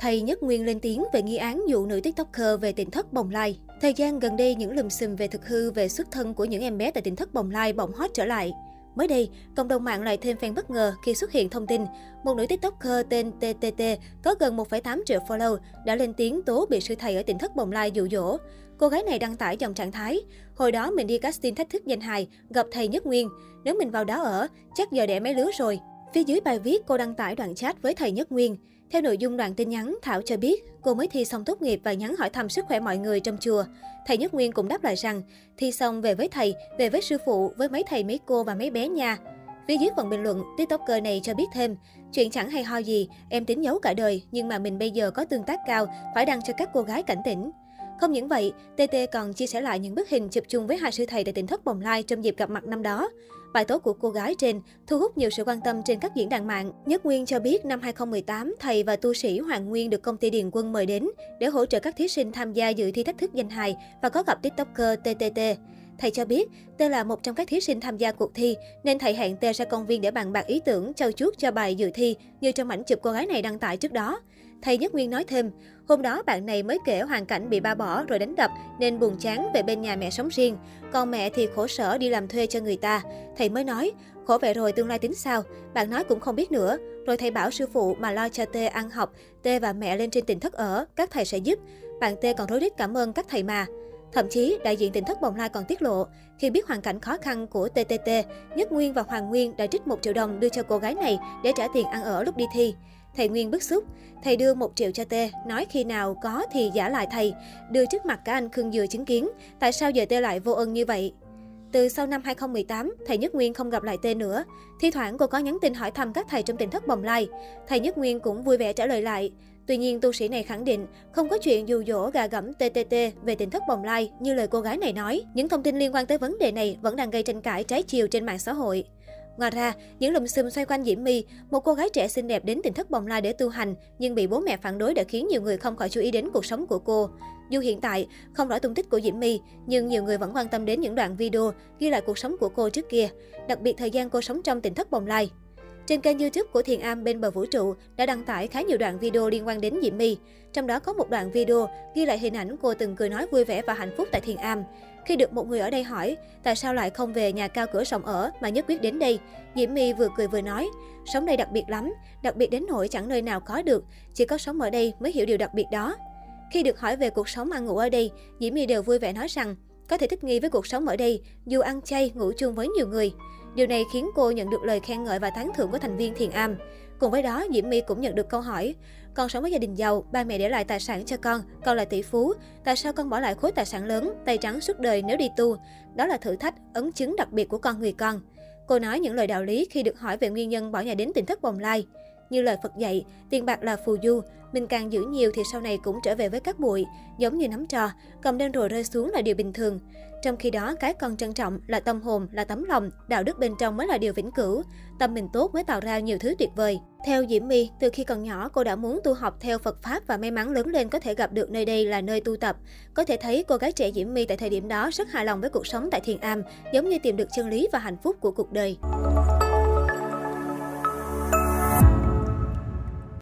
Thầy Nhất Nguyên lên tiếng về nghi án dụ nữ tiktoker về tỉnh thất Bồng Lai. Thời gian gần đây, những lùm xùm về thực hư về xuất thân của những em bé tại tỉnh thất Bồng Lai bỗng hot trở lại. Mới đây, cộng đồng mạng lại thêm fan bất ngờ khi xuất hiện thông tin một nữ tiktoker tên TTT có gần 1,8 triệu follow đã lên tiếng tố bị sư thầy ở tỉnh thất Bồng Lai dụ dỗ. Cô gái này đăng tải dòng trạng thái. Hồi đó mình đi casting thách thức danh hài, gặp thầy Nhất Nguyên. Nếu mình vào đó ở, chắc giờ đẻ mấy lứa rồi. Phía dưới bài viết, cô đăng tải đoạn chat với thầy Nhất Nguyên. Theo nội dung đoạn tin nhắn, Thảo cho biết cô mới thi xong tốt nghiệp và nhắn hỏi thăm sức khỏe mọi người trong chùa. Thầy Nhất Nguyên cũng đáp lại rằng, thi xong về với thầy, về với sư phụ, với mấy thầy mấy cô và mấy bé nha. Phía dưới phần bình luận, tiktoker này cho biết thêm, chuyện chẳng hay ho gì, em tính giấu cả đời, nhưng mà mình bây giờ có tương tác cao, phải đăng cho các cô gái cảnh tỉnh. Không những vậy, TT còn chia sẻ lại những bức hình chụp chung với hai sư thầy tại tỉnh thất Bồng Lai trong dịp gặp mặt năm đó. Bài tố của cô gái trên thu hút nhiều sự quan tâm trên các diễn đàn mạng. Nhất Nguyên cho biết năm 2018, thầy và tu sĩ Hoàng Nguyên được công ty Điền Quân mời đến để hỗ trợ các thí sinh tham gia dự thi thách thức danh hài và có gặp tiktoker TTT. Thầy cho biết, T là một trong các thí sinh tham gia cuộc thi, nên thầy hẹn T ra công viên để bàn bạc ý tưởng, trao chuốt cho bài dự thi như trong ảnh chụp cô gái này đăng tải trước đó. Thầy Nhất Nguyên nói thêm, hôm đó bạn này mới kể hoàn cảnh bị ba bỏ rồi đánh đập nên buồn chán về bên nhà mẹ sống riêng. Còn mẹ thì khổ sở đi làm thuê cho người ta. Thầy mới nói, khổ vậy rồi tương lai tính sao? Bạn nói cũng không biết nữa. Rồi thầy bảo sư phụ mà lo cho Tê ăn học, Tê và mẹ lên trên tỉnh thất ở, các thầy sẽ giúp. Bạn Tê còn rối rít cảm ơn các thầy mà. Thậm chí, đại diện tỉnh thất Bồng Lai còn tiết lộ, khi biết hoàn cảnh khó khăn của TTT, Nhất Nguyên và Hoàng Nguyên đã trích 1 triệu đồng đưa cho cô gái này để trả tiền ăn ở lúc đi thi. Thầy Nguyên bức xúc, thầy đưa 1 triệu cho Tê, nói khi nào có thì giả lại thầy, đưa trước mặt cả anh Khương Dừa chứng kiến, tại sao giờ Tê lại vô ơn như vậy. Từ sau năm 2018, thầy Nhất Nguyên không gặp lại Tê nữa. Thi thoảng cô có nhắn tin hỏi thăm các thầy trong tỉnh thất Bồng Lai. Thầy Nhất Nguyên cũng vui vẻ trả lời lại. Tuy nhiên, tu sĩ này khẳng định không có chuyện dù dỗ gà gẫm TTT về tỉnh thất Bồng Lai như lời cô gái này nói. Những thông tin liên quan tới vấn đề này vẫn đang gây tranh cãi trái chiều trên mạng xã hội. Ngoài ra, những lùm xùm xoay quanh Diễm My, một cô gái trẻ xinh đẹp đến tỉnh thất bồng lai để tu hành, nhưng bị bố mẹ phản đối đã khiến nhiều người không khỏi chú ý đến cuộc sống của cô. Dù hiện tại không rõ tung tích của Diễm My, nhưng nhiều người vẫn quan tâm đến những đoạn video ghi lại cuộc sống của cô trước kia, đặc biệt thời gian cô sống trong tỉnh thất bồng lai. Trên kênh YouTube của Thiền Am bên bờ vũ trụ đã đăng tải khá nhiều đoạn video liên quan đến Diễm My. Trong đó có một đoạn video ghi lại hình ảnh cô từng cười nói vui vẻ và hạnh phúc tại Thiền Am. Khi được một người ở đây hỏi tại sao lại không về nhà cao cửa rộng ở mà nhất quyết đến đây, Diễm My vừa cười vừa nói, sống đây đặc biệt lắm, đặc biệt đến nỗi chẳng nơi nào có được, chỉ có sống ở đây mới hiểu điều đặc biệt đó. Khi được hỏi về cuộc sống ăn ngủ ở đây, Diễm My đều vui vẻ nói rằng có thể thích nghi với cuộc sống ở đây, dù ăn chay, ngủ chung với nhiều người. Điều này khiến cô nhận được lời khen ngợi và tán thưởng của thành viên Thiền Am. Cùng với đó, Diễm My cũng nhận được câu hỏi, con sống với gia đình giàu, ba mẹ để lại tài sản cho con, con là tỷ phú. Tại sao con bỏ lại khối tài sản lớn, tay trắng suốt đời nếu đi tu? Đó là thử thách, ấn chứng đặc biệt của con người con. Cô nói những lời đạo lý khi được hỏi về nguyên nhân bỏ nhà đến tỉnh thất bồng lai. Như lời Phật dạy, tiền bạc là phù du, mình càng giữ nhiều thì sau này cũng trở về với các bụi, giống như nắm trò, cầm lên rồi rơi xuống là điều bình thường. Trong khi đó, cái cần trân trọng là tâm hồn, là tấm lòng, đạo đức bên trong mới là điều vĩnh cửu. Tâm mình tốt mới tạo ra nhiều thứ tuyệt vời. Theo Diễm My, từ khi còn nhỏ cô đã muốn tu học theo Phật Pháp và may mắn lớn lên có thể gặp được nơi đây là nơi tu tập. Có thể thấy cô gái trẻ Diễm My tại thời điểm đó rất hài lòng với cuộc sống tại Thiền Am, giống như tìm được chân lý và hạnh phúc của cuộc đời.